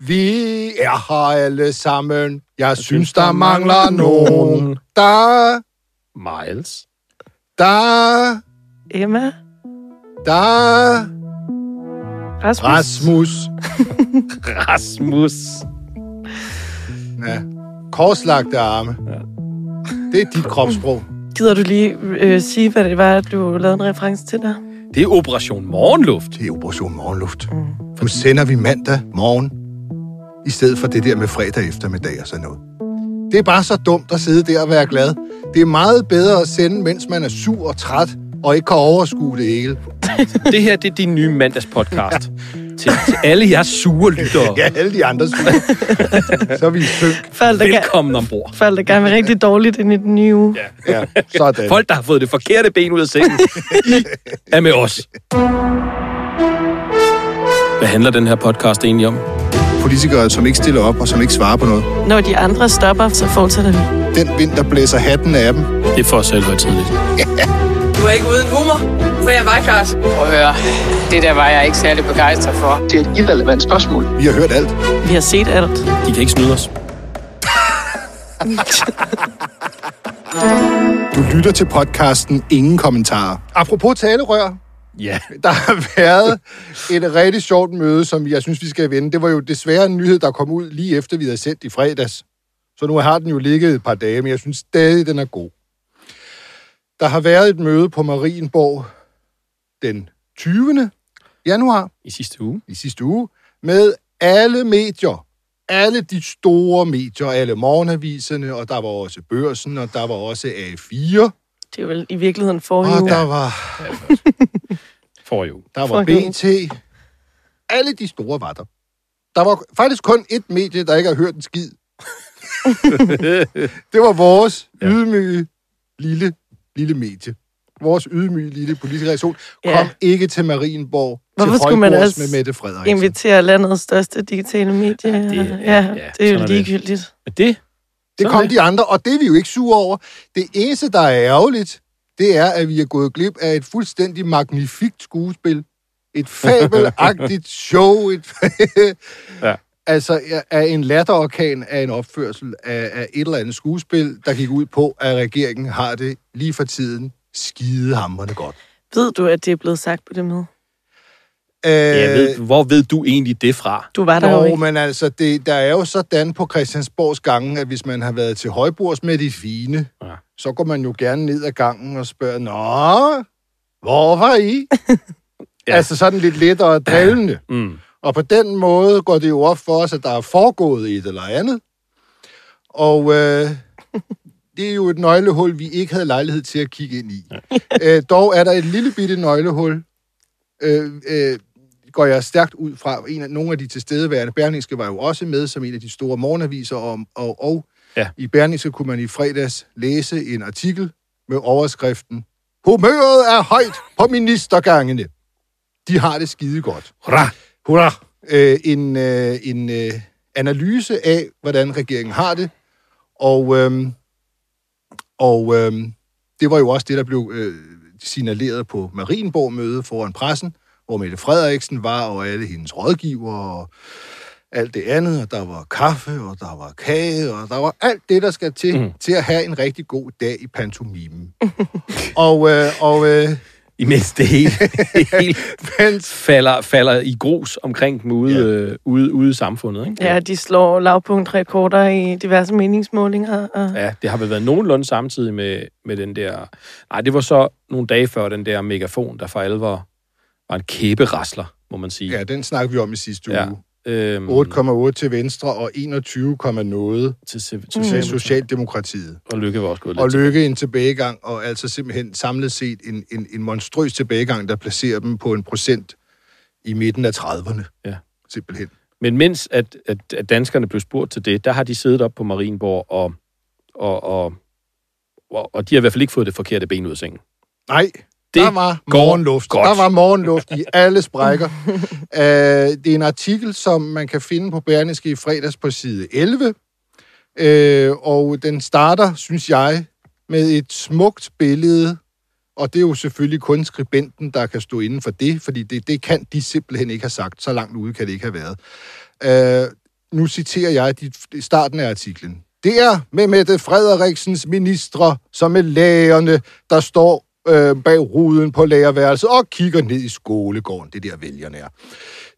Vi er her alle sammen. Jeg synes, der mangler nogen. Der, Miles. der, Emma? der. Rasmus? Rasmus. Rasmus. Ja. Korslagte arme. Det er dit kropssprog. Gider du lige øh, sige, hvad det var, du lavede en reference til der? Det er Operation Morgenluft. Det er Operation Morgenluft. Nu sender vi mandag morgen, i stedet for det der med fredag eftermiddag og sådan noget. Det er bare så dumt at sidde der og være glad. Det er meget bedre at sende, mens man er sur og træt, og ikke kan overskue det hele. Det her, det er din nye mandagspodcast. til, til alle jeres sure lyttere. Ja, alle de andre skulle. så er vi synk. Folk, der, Velkommen ombord. kan, folk, der gerne vil rigtig dårligt ind i den nye uge. Ja. Ja, sådan. Folk, der har fået det forkerte ben ud af sengen, I er med os. Hvad handler den her podcast egentlig om? Politikere, som ikke stiller op og som ikke svarer på noget. Når de andre stopper, så fortsætter vi. Den vind, der blæser hatten af dem. Det er for selv tidligt. Du er ikke uden humor, for jeg var klart. Prøv at høre, det der var jeg ikke særlig begejstret for. Det er et irrelevant spørgsmål. Vi har hørt alt. Vi har set alt. De kan ikke snyde os. Du lytter til podcasten Ingen Kommentarer. Apropos talerør, Ja. der har været et rigtig sjovt møde, som jeg synes, vi skal vende. Det var jo desværre en nyhed, der kom ud lige efter, vi havde sendt i fredags. Så nu har den jo ligget et par dage, men jeg synes stadig, den er god. Der har været et møde på Marienborg den 20. januar I sidste uge. i sidste uge med alle medier. Alle de store medier, alle morgenaviserne, og der var også børsen, og der var også A4, Det er vel i virkeligheden forrige og uge. der var For jo. Der var Fucking. BT. Alle de store var der. Der var faktisk kun et medie, der ikke har hørt en skid. det var vores ja. ydmyge lille, lille medie. Vores ydmyge lille politiske reaktion Ja. kom ikke til Marienborg Hvorfor til skulle man også med Mette Frederiksen. Invitere landets største digitale medie. Ja, det- ja, ja, ja, det er jo det. ligegyldigt. Det, Det kom det. de andre, og det er vi jo ikke sure over. Det eneste, der er ærgerligt, det er, at vi er gået glip af et fuldstændig magnifikt skuespil. Et fabelagtigt show. Et Ja. Altså ja, af en latterorkan af en opførsel af, af et eller andet skuespil, der gik ud på, at regeringen har det lige for tiden skidehamrende godt. Ved du, at det er blevet sagt på det møde? Øh, jeg ved, hvor ved du egentlig det fra? Du var der Jo, ikke. men altså, det, der er jo sådan på Christiansborgs gange, at hvis man har været til højbords med de fine, Ja. Så går man jo gerne ned ad gangen og spørger, Nå, hvor var I? Ja. ja. Altså sådan lidt lettere drillende. Mm. Og på den måde går det jo op for os, at der er foregået et eller andet. Og øh, det er jo et nøglehul, vi ikke havde lejlighed til at kigge ind i. øh, dog er der et lille bitte nøglehul, øh, øh, går jeg stærkt ud fra. En af, nogle af de tilstedeværende, Berlingske var jo også med som en af de store morgenaviser, og, og, og Ja. i Berlingske kunne man i fredags læse en artikel med overskriften Humøret er højt på ministergangene. De har det skide godt. Hurra! Hurra! Øh, en øh, en øh, analyse af, hvordan regeringen har det, og, øh, og øh, det var jo også det, der blev øh, signaleret på Marienborg-møde foran pressen, hvor Mette Frederiksen var, og alle hendes rådgivere, og alt det andet, og der var kaffe, og der var kage, og der var alt det, der skal til, mm. til at have en rigtig god dag i pantomimen. og øh, og øh, Imens det hele, hele mens falder, falder i grus omkring dem ude, Ja. øh, ude, ude i samfundet. Ikke? Ja, de slår lavpunktrekorder i diverse meningsmålinger. Og... Ja, det har vel været nogenlunde samtidig med, med den der... Nej, det var så nogle dage før den der megafon, der for alvor var en kæberasler, må man sige. Ja, den snakkede vi om i sidste Ja. Øhm, 8,8 til Venstre og 21, noget til, til, til til Socialdemokratiet. Og Lykke var også gået Og lykke en tilbagegang, og altså simpelthen samlet set en, en, en monstrøs tilbagegang, der placerer dem på en procent i midten af 30'erne. Ja. Simpelthen. Men mens at, at, at danskerne blev spurgt til det, der har de siddet op på Marienborg, og, og, og, og, og de har i hvert fald ikke fået det forkerte ben ud af sengen. Nej, Det der var morgenluft. godt. Der var morgenluft i alle sprækker. uh, det er en artikel, som man kan finde på Berlingske i fredags på side 11. Uh, og den starter, synes jeg, med et smukt billede. Og det er jo selvfølgelig kun skribenten, der kan stå inden for det, fordi det, det kan de simpelthen ikke have sagt. Så langt ude kan det ikke have været. Uh, nu citerer jeg dit, starten af artiklen. Det er med Mette Frederiksens ministre, som er lægerne, der står øh, bag ruden på lærerværelset og kigger ned i skolegården, det der vælgerne er.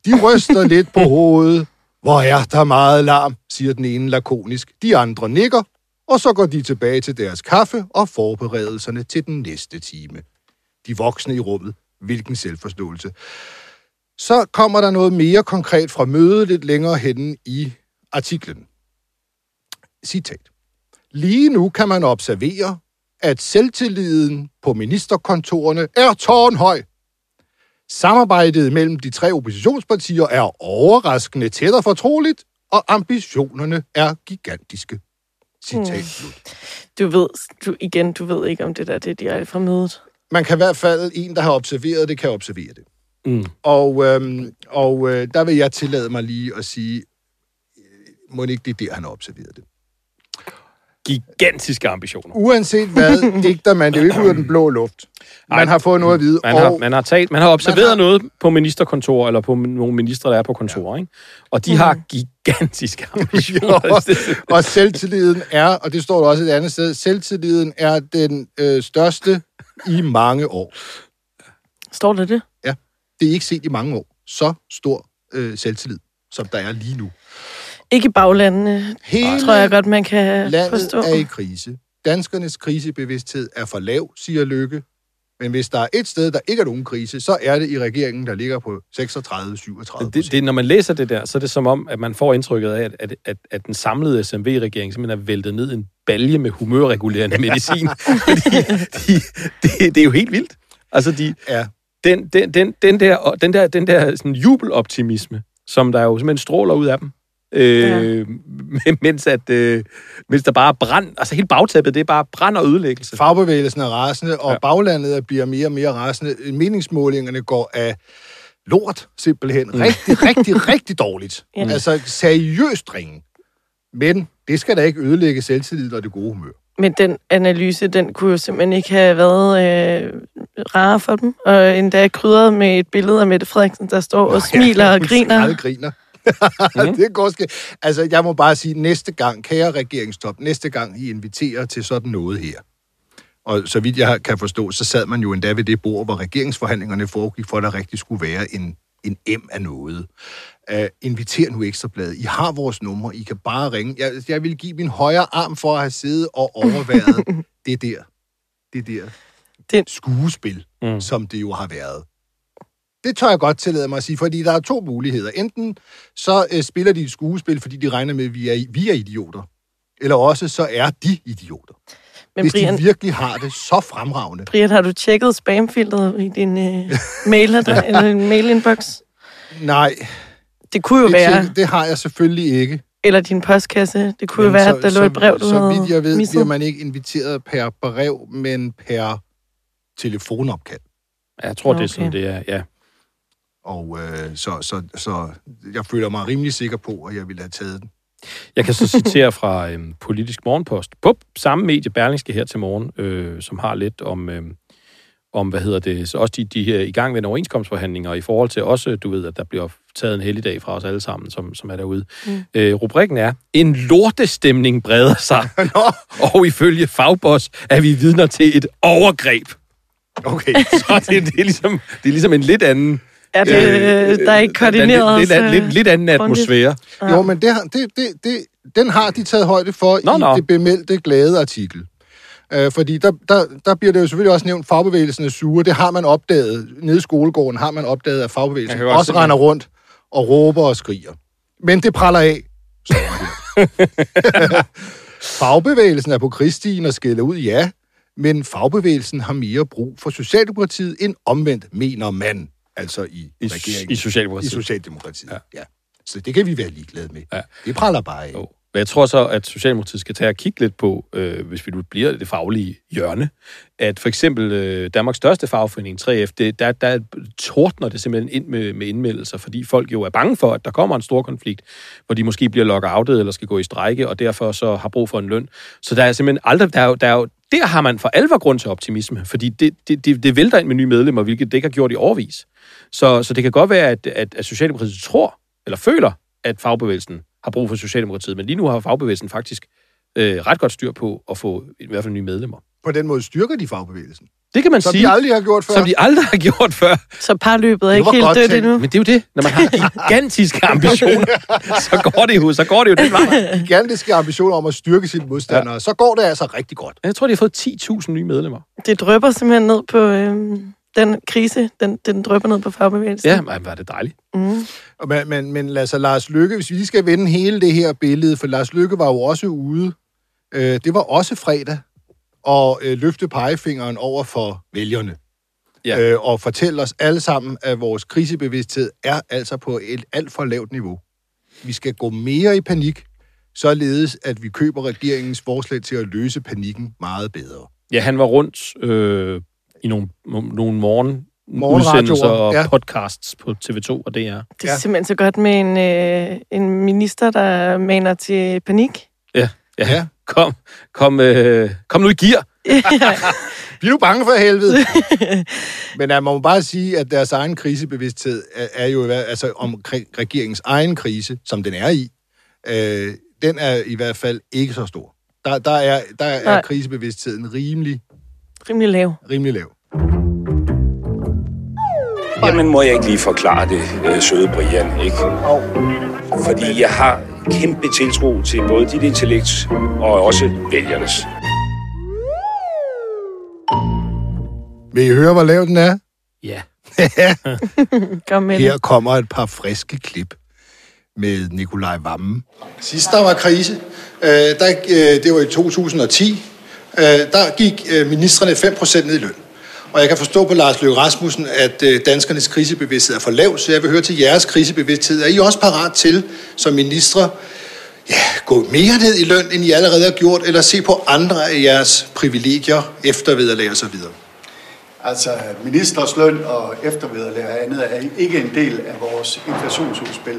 De ryster lidt på hovedet. Hvor er der meget larm, siger den ene lakonisk. De andre nikker, og så går de tilbage til deres kaffe og forberedelserne til den næste time. De voksne i rummet. Hvilken selvforståelse. Så kommer der noget mere konkret fra mødet lidt længere henne i artiklen. Citat. Lige nu kan man observere, at selvtilliden på ministerkontorene er tårnhøj. Samarbejdet mellem de tre oppositionspartier er overraskende tæt og fortroligt, og ambitionerne er gigantiske. Citat slut. Du ved, du, igen, du ved ikke, om det der det er direkte fra mødet. Man kan i hvert fald, en, der har observeret det, kan observere det. Mm. Og, øhm, og øh, der vil jeg tillade mig lige at sige, øh, må det ikke det er der, han har observeret det. Gigantiske ambitioner. Uanset hvad, digter man det er jo ikke ud af den blå luft. Man Ej, har fået noget at vide. Man har, og, man har, talt, man har observeret har- noget på ministerkontor, eller på nogle ministre, der er på kontor, ikke? Og de har gigantiske ambitioner. og selvtilliden er, og det står der også et andet sted, selvtilliden er den øh, største i mange år. Står der det? Det er ikke set i mange år. Så stor øh, selvtillid, som der er lige nu. Ikke i baglandene, Hele tror jeg godt, man kan landet forstå. er i krise. Danskernes krisebevidsthed er for lav, siger Lykke. Men hvis der er et sted, der ikke er nogen krise, så er det i regeringen, der ligger på 36-37 det, det, når man læser det der, så er det som om, at man får indtrykket af, at, at, at, at den samlede SMV-regering simpelthen er væltet ned en balje med humørregulerende medicin. Fordi de, det, det er jo helt vildt. Altså, de, Ja. den, den, den, den der, den der, den der sådan jubeloptimisme, som der jo simpelthen stråler ud af dem, øh, mens, at, øh, mens der bare er brand, altså hele bagtæppet, det er bare brand og ødelæggelse. Fagbevægelsen er rasende, og Ja. ja. baglandet bliver mere og mere rasende. Meningsmålingerne går af lort, simpelthen. Rigtig, rigtig, rigtig dårligt. Ja. Altså seriøst ringe. Men det skal da ikke ødelægge selvtillid og det gode humør. Men den analyse, den kunne jo simpelthen ikke have været øh, rar for dem. Og endda krydret med et billede af Mette Frederiksen, der står og smiler og griner. Griner. Mm. det går ske. Altså, jeg må bare sige, næste gang, kære regeringstop, næste gang I inviterer til sådan noget her, og så vidt jeg kan forstå, så sad man jo endda ved det bord, hvor regeringsforhandlingerne foregik, for at der rigtig skulle være en, en M af noget. Uh, inviter nu Ekstrabladet. I har vores nummer. I kan bare ringe. Jeg, jeg vil give min højre arm for at have siddet og overværet det der. Det der Det- skuespil, Mm. mm. som det jo har været. Det tør jeg godt tillade mig at sige, fordi der er to muligheder. Enten så øh, spiller de et skuespil, fordi de regner med, at vi er, vi er idioter. Eller også så er de idioter. Men hvis Brian, de virkelig har det så fremragende. Brian, har du tjekket spamfilteret i din øh, mail eller en mail-inbox? Nej, Det kunne jo det, være, det har jeg selvfølgelig ikke. eller din postkasse. Det kunne jo Men være, at der lå et brev, du så, havde så vidt jeg ved, misset. bliver man ikke inviteret per brev, men per telefonopkald. Jeg tror, det er Okay. sådan, det er, ja. Og øh, så, så, så jeg føler mig rimelig sikker på, at jeg ville have taget den. Jeg kan så citere fra øhm, Politisk Morgenpost på samme medie, Berlingske her til morgen, øh, som har lidt om, øh, om hvad hedder det, så også de, de her i gang med overenskomstforhandlinger, i forhold til også, du ved, at der bliver taget en helligdag fra os alle sammen, som, som er derude. Mm. Øh, rubrikken er, en lortestemning breder sig, og ifølge Fagboss er vi vidner til et overgreb. okay. Så det, det, er, ligesom, det er ligesom en lidt anden... Er det, øh, der er ikke koordineret? Lidt, lidt, så- lidt, lidt anden atmosfære. Jo, men det, det, det, det, den har de taget højde for Nå, i nå. det bemeldte glade artikel. Øh, fordi der, der, der bliver det jo selvfølgelig også nævnt, fagbevægelsen er sure. Det har man opdaget. Nede i skolegården har man opdaget, at fagbevægelsen også se render rundt og råber og skriger. Men det praller af. her. fagbevægelsen er på krigsstien og skælder ud, ja. Men fagbevægelsen har mere brug for Socialdemokratiet end omvendt, mener man. Altså i, I, regeringen. i I Socialdemokratiet. Socialdemokratiet, Ja. ja. Så det kan vi være ligeglade med. Ja. Ja. Det praller bare af. Jo. Men jeg tror så, at Socialdemokratiet skal tage og kigge lidt på, øh, hvis vi nu bliver det faglige hjørne, at for eksempel øh, Danmarks største fagforening, 3F, det, der, der tordner det simpelthen ind med, med indmeldelser, fordi folk jo er bange for, at der kommer en stor konflikt, hvor de måske bliver lockoutet eller skal gå i strejke, og derfor så har brug for en løn. Så der er simpelthen aldrig, der er jo, der er jo der har man for alvor grund til optimisme, fordi det, det, det, det vælter ind med nye medlemmer, hvilket det ikke har gjort i årvis. Så, så det kan godt være, at, at, at Socialdemokratiet tror, eller føler, at fagbevægelsen har har brug for Socialdemokratiet. Men lige nu har fagbevægelsen faktisk øh, ret godt styr på at få i hvert fald nye medlemmer. På den måde styrker de fagbevægelsen. Det kan man Som sige, de aldrig har gjort før. som de aldrig har gjort før. Så parløbet er Det ikke var helt godt dødt endnu. Men det er jo det. Når man har gigantiske ambitioner, så går det jo, så går det jo den vej. gigantiske ambitioner om at styrke sine modstandere, ja. så går det altså rigtig godt. Jeg tror, de har fået 10.000 nye medlemmer. Det drøber simpelthen ned på øhm, den krise. Den, den drøber ned på fagbevægelsen. Ja, men var det dejligt. Mm. Og Men, men, men altså, Lars Lykke, hvis vi lige skal vende hele det her billede, for Lars Lykke var jo også ude, øh, det var også fredag, og øh, løfte pegefingeren over for vælgerne. Ja. Øh, og fortælle os alle sammen, at vores krisebevidsthed er altså på et alt for lavt niveau. Vi skal gå mere i panik, således at vi køber regeringens forslag til at løse panikken meget bedre. Ja, han var rundt øh, i nogle, nogle morgen Morgenradioer, udsendelser og ja. podcasts på TV2 og DR. Det er Ja. simpelthen så godt med en, øh, en minister, der maner til panik. Ja, ja. Ja. Kom, kom, øh, kom nu i gear. Bliv nu bange for helvede. Men man må bare sige, at deres egen krisebevidsthed er, er jo altså omkring regeringens egen krise, som den er i, øh, den er i hvert fald ikke så stor. Der, der, er, der er Nej. krisebevidstheden rimelig, Rimelig lav. rimelig lav. Jamen, må jeg ikke lige forklare det, øh, søde Brian, ikke? Fordi jeg har kæmpe tiltro til både dit intellekt og også vælgernes. Vil I høre, hvor lav den er? Ja. Kom med Her kommer et par friske klip med Nikolaj Vammen. Sidst der var krise, øh, der, øh, det var i 2010, øh, der gik øh, ministerne 5% ned i løn. Og jeg kan forstå på Lars Løkke Rasmussen, at øh, danskernes krisebevidsthed er for lav, så jeg vil høre til jeres krisebevidsthed. Er I også parat til, som ministre, ja, gå mere ned i løn, end I allerede har gjort, eller se på andre af jeres privilegier, eftervederlag osv.? Altså, ministers løn og eftervederlag og andet er ikke en del af vores inflationsudspil.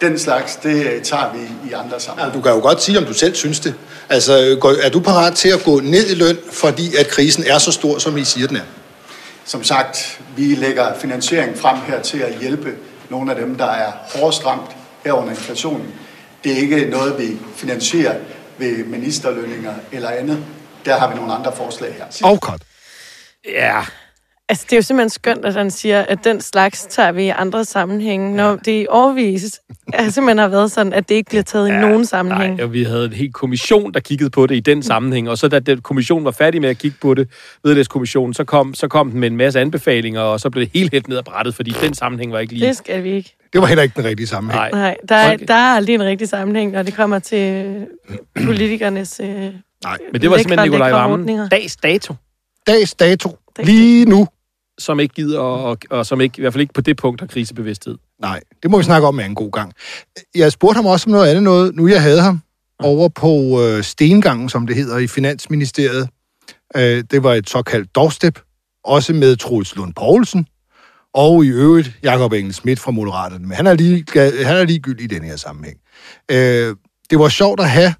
Den slags, det tager vi i andre sammenhænge. Du kan jo godt sige, om du selv synes det. Altså, går- er du parat til at gå ned i løn, fordi at krisen er så stor, som I siger, den er? Som sagt, vi lægger finansiering frem her til at hjælpe nogle af dem, der er hårdest ramt her under inflationen. Det er ikke noget, vi finansierer ved ministerlønninger eller andet. Der har vi nogle andre forslag her. Afkort. Ja, Altså, det er jo simpelthen skønt, at han siger, at den slags tager vi i andre sammenhænge, når det i årvis er simpelthen har været sådan, at det ikke bliver taget i nogen sammenhæng. Nej, og vi havde en helt kommission, der kiggede på det i den sammenhæng, og så da den kommission var færdig med at kigge på det, vedlægskommissionen, så kom, så kom den med en masse anbefalinger, og så blev det helt helt ned ad brættet, fordi den sammenhæng var ikke lige... Det skal vi ikke. Det var heller ikke den rigtige sammenhæng. Nej. Nej, der er, der er aldrig en rigtig sammenhæng, når det kommer til politikernes... Øh, Nej. Men det var simpelthen Nikolaj Vammen, dags dato, Dags dato. Lige nu. Som ikke gider, og, og som ikke, i hvert fald ikke på det punkt har krisebevidsthed. Nej, det må vi snakke om en god gang. Jeg spurgte ham også om noget andet noget, nu jeg havde ham, over på øh, Stengangen, som det hedder, i Finansministeriet. Øh, det var et såkaldt doorstep, også med Troels Lund Poulsen, og i øvrigt Jakob Engel Schmidt fra Moderaterne. Men han er, lige, han er ligegyldig i den her sammenhæng. Øh, det var sjovt at have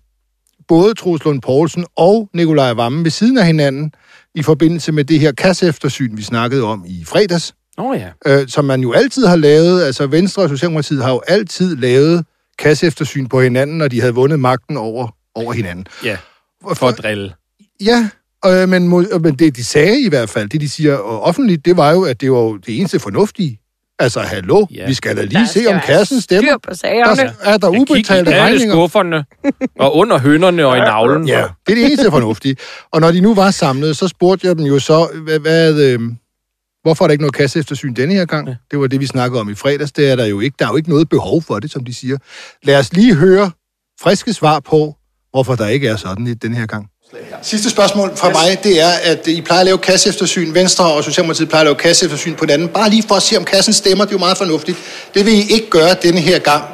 både Troels Lund Poulsen og Nikolaj Vammen ved siden af hinanden i forbindelse med det her kasseeftersyn, vi snakkede om i fredags oh, ja. øh, som man jo altid har lavet. Altså Venstre og Socialdemokratiet har jo altid lavet kasseeftersyn på hinanden, når de havde vundet magten over, over hinanden. Ja, For, for at drille. ja, øh, men, men det de sagde i hvert fald, det de siger og offentligt, det var jo, at det var jo det eneste fornuftige. Altså, hallo, Ja. vi skal da Der lige se, skal om kassen stemmer. styr på sagerne. Der er der ubetalte i alle regninger. skufferne, og under hønderne og i navlen. Ja, det er det eneste fornuftige. Og når de nu var samlet, så spurgte jeg dem jo så, hvad, hvad, øh, hvorfor er der ikke noget kasseeftersyn denne her gang? Ja. Det var det, vi snakkede om i fredags. Det er der jo ikke. Der er jo ikke noget behov for det, som de siger. Lad os lige høre friske svar på, hvorfor der ikke er sådan i den her gang. Sidste spørgsmål fra mig, det er, at I plejer at lave kasseeftersyn. Venstre og Socialdemokratiet plejer at lave kasseeftersyn på hinanden. Bare lige for at se, om kassen stemmer. Det er jo meget fornuftigt. Det vil I ikke gøre denne her gang.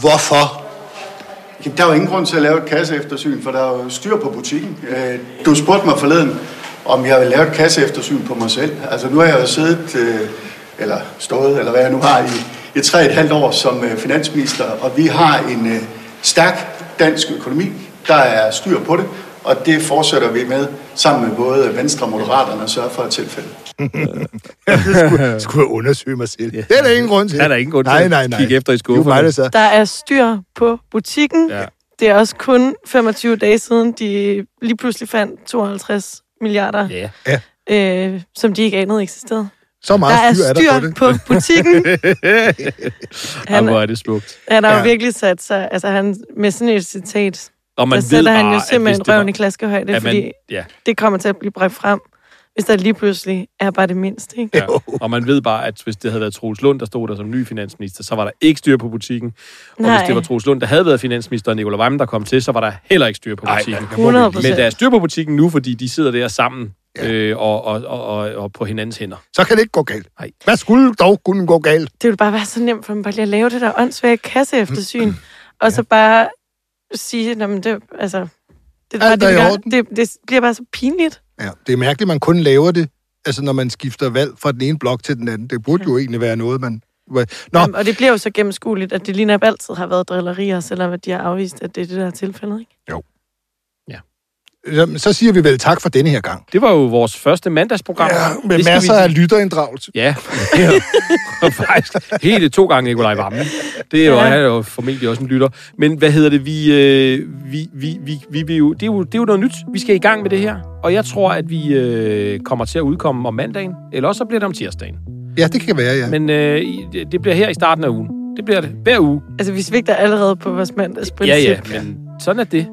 Hvorfor? Jamen, Der er jo ingen grund til at lave et kasseeftersyn, for der er jo styr på butikken. Øh, Du spurgte mig forleden, om jeg vil lave et kasseeftersyn på mig selv. Altså nu har jeg jo siddet, øh, eller stået, eller hvad jeg nu har, i, i tre et halvt år som øh, finansminister, og vi har en stærk dansk økonomi, der er styr på det, og det fortsætter vi med sammen med både Venstre og Moderaterne at sørge for at tilfælde. så skulle, skulle jeg undersøge mig selv. Det er der ingen grund til. Der er der ingen grund til nej, nej, nej. kigge efter i er skufferne. der så. Der er styr på butikken. Ja. Det er også kun 25 dage siden, de lige pludselig fandt 52 milliarder, Ja. øh, som de ikke anede eksisterede. Så Der meget er styr er der styr på det. på butikken. Han, hvor er det smukt. han har jo Ja. virkelig sat sig, altså han, med sådan et citat, Og man der ved sætter han bare, jo at hvis simpelthen var- røven i klaskehøjde, fordi man, ja, det kommer til at blive bragt frem, hvis der lige pludselig er bare det mindste. Ikke? ja. Og man ved bare, at hvis det havde været Troels Lund, der stod der som ny finansminister, så var der ikke styr på butikken. Og Nej. hvis det var Troels Lund, der havde været finansminister, og Nicolai Wammen, der kom til, så var der heller ikke styr på Ej, butikken. vi 100 lige- Men der er styr på butikken nu, fordi de sidder der sammen øh, og, og, og, og, og på hinandens hænder. Så kan det ikke gå galt. Nej. Hvad skulle dog kunne gå galt? Det ville bare være så nemt for dem bare lige at lave det der åndssvage kasseeftersyn, og så bare sige, at det, altså, det, bare det, orden. det, det bliver bare så pinligt. Ja, det er mærkeligt, man kun laver det, altså når man skifter valg fra den ene blok til den anden. Det burde jo egentlig være noget, man... Nå, Jamen, og det bliver jo så gennemskueligt, at det lige altid har været drillerier, selvom at de har afvist, at det er det, der er tilfældet. Ikke? jamen, så siger vi vel tak for denne her gang. Det var jo vores første mandagsprogram. Ja, med Det skal masser vi- af lytterinddragelse. Ja, og faktisk helt to gange Nikolaj Vammen. Det er jo, Ja. han jo formentlig også en lytter. Men hvad hedder det? Vi, øh, vi, vi, vi, vi, vi jo, det, er jo, det er jo noget nyt. Vi skal i gang med det her. Og jeg tror, at vi øh, kommer til at udkomme om mandagen. Eller også så bliver det om tirsdagen. Ja, det kan være, ja. Men øh, det bliver her i starten af ugen. Det bliver det. Hver uge. Altså, vi svigter allerede på vores mandagsprincip. Ja, ja, men sådan er det.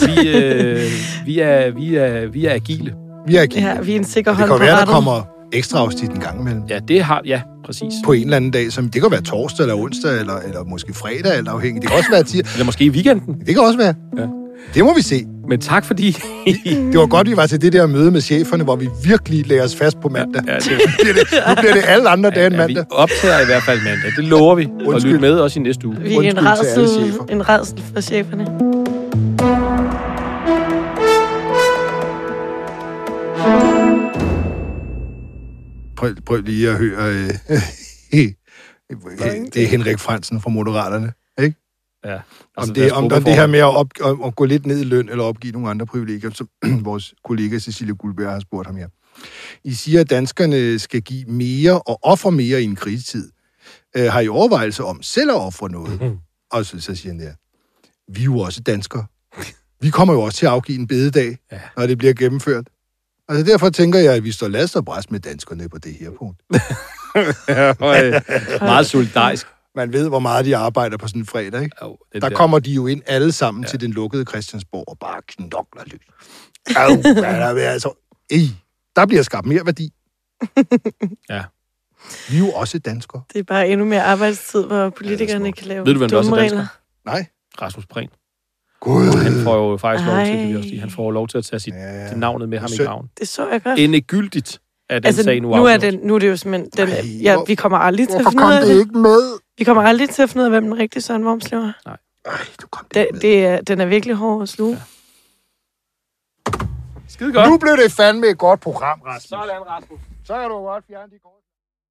Vi, øh, vi, er, vi, er, vi er agile. Vi er ikke. Ja, vi er en sikker Det hånd kan på være, der kommer ekstra afsnit en gang imellem. Ja, det har... Ja, præcis. På en eller anden dag, som det kan være torsdag eller onsdag, eller, eller måske fredag, eller afhængig. Det kan også være tirsdag. Eller måske i weekenden. Det kan også være. Ja. Det må vi se. Men tak fordi... Det var godt, vi var til det der møde med cheferne, hvor vi virkelig lagde os fast på mandag. ja, det, Nu bliver det, nu bliver det alle andre dage end ja, vi mandag. optager i hvert fald mandag. Det lover vi. Og Undskyld. lyt med også i næste uge. Vi er en redsel, en redsel for cheferne. Prøv, prøv lige at høre... Øh, det er Henrik Fransen fra Moderaterne. Ikke? Ja. Om, Altså, det, deres om, om det her med at, op, at, at gå lidt ned i løn eller opgive nogle andre privilegier, som vores kollega Cecilie Guldberg har spurgt ham her. I siger, at danskerne skal give mere og ofre mere i en krisetid. Øh, har I overvejelser om selv at ofre noget? Mhm. Og så, så siger han der, vi er jo også danskere. Vi kommer jo også til at afgive en bededag, Ja. når det bliver gennemført. Altså derfor tænker jeg, at vi står last og bræst med danskerne på det her punkt. Meget solidarisk. Man ved, hvor meget de arbejder på sådan en fredag, ikke? Jo, det Der kommer de jo ind alle sammen ja. til den lukkede Christiansborg og bare knokler løs. Au, hvad er der altså? Ej, der bliver skabt mere værdi. Ja. Vi er jo også danskere. Det er bare endnu mere arbejdstid, hvor politikerne smukt. kan lave Ved du, hvem der også dumme er dansker? regler. Nej. Rasmus Prehn. Gud. Han får jo faktisk lov til, det vil også sige. Han får lov til at tage sit, Ja. sit navnet med ham i Synd. graven. Det så jeg godt. Endegyldigt er den altså, sag nu nu, er det, nu er det jo simpelthen... Den, Ej, ja, vi kommer aldrig til at finde kom ud af det ikke med? Vi kommer aldrig til at finde ud af, hvem den rigtige Søren Wormslev er. Ej, du kom det, med. det er, den er virkelig hård at sluge. Skide godt. Nu blev det fandme et godt program, Rasmus. Sådan, Rasmus. Så kan du godt fjerne de kort.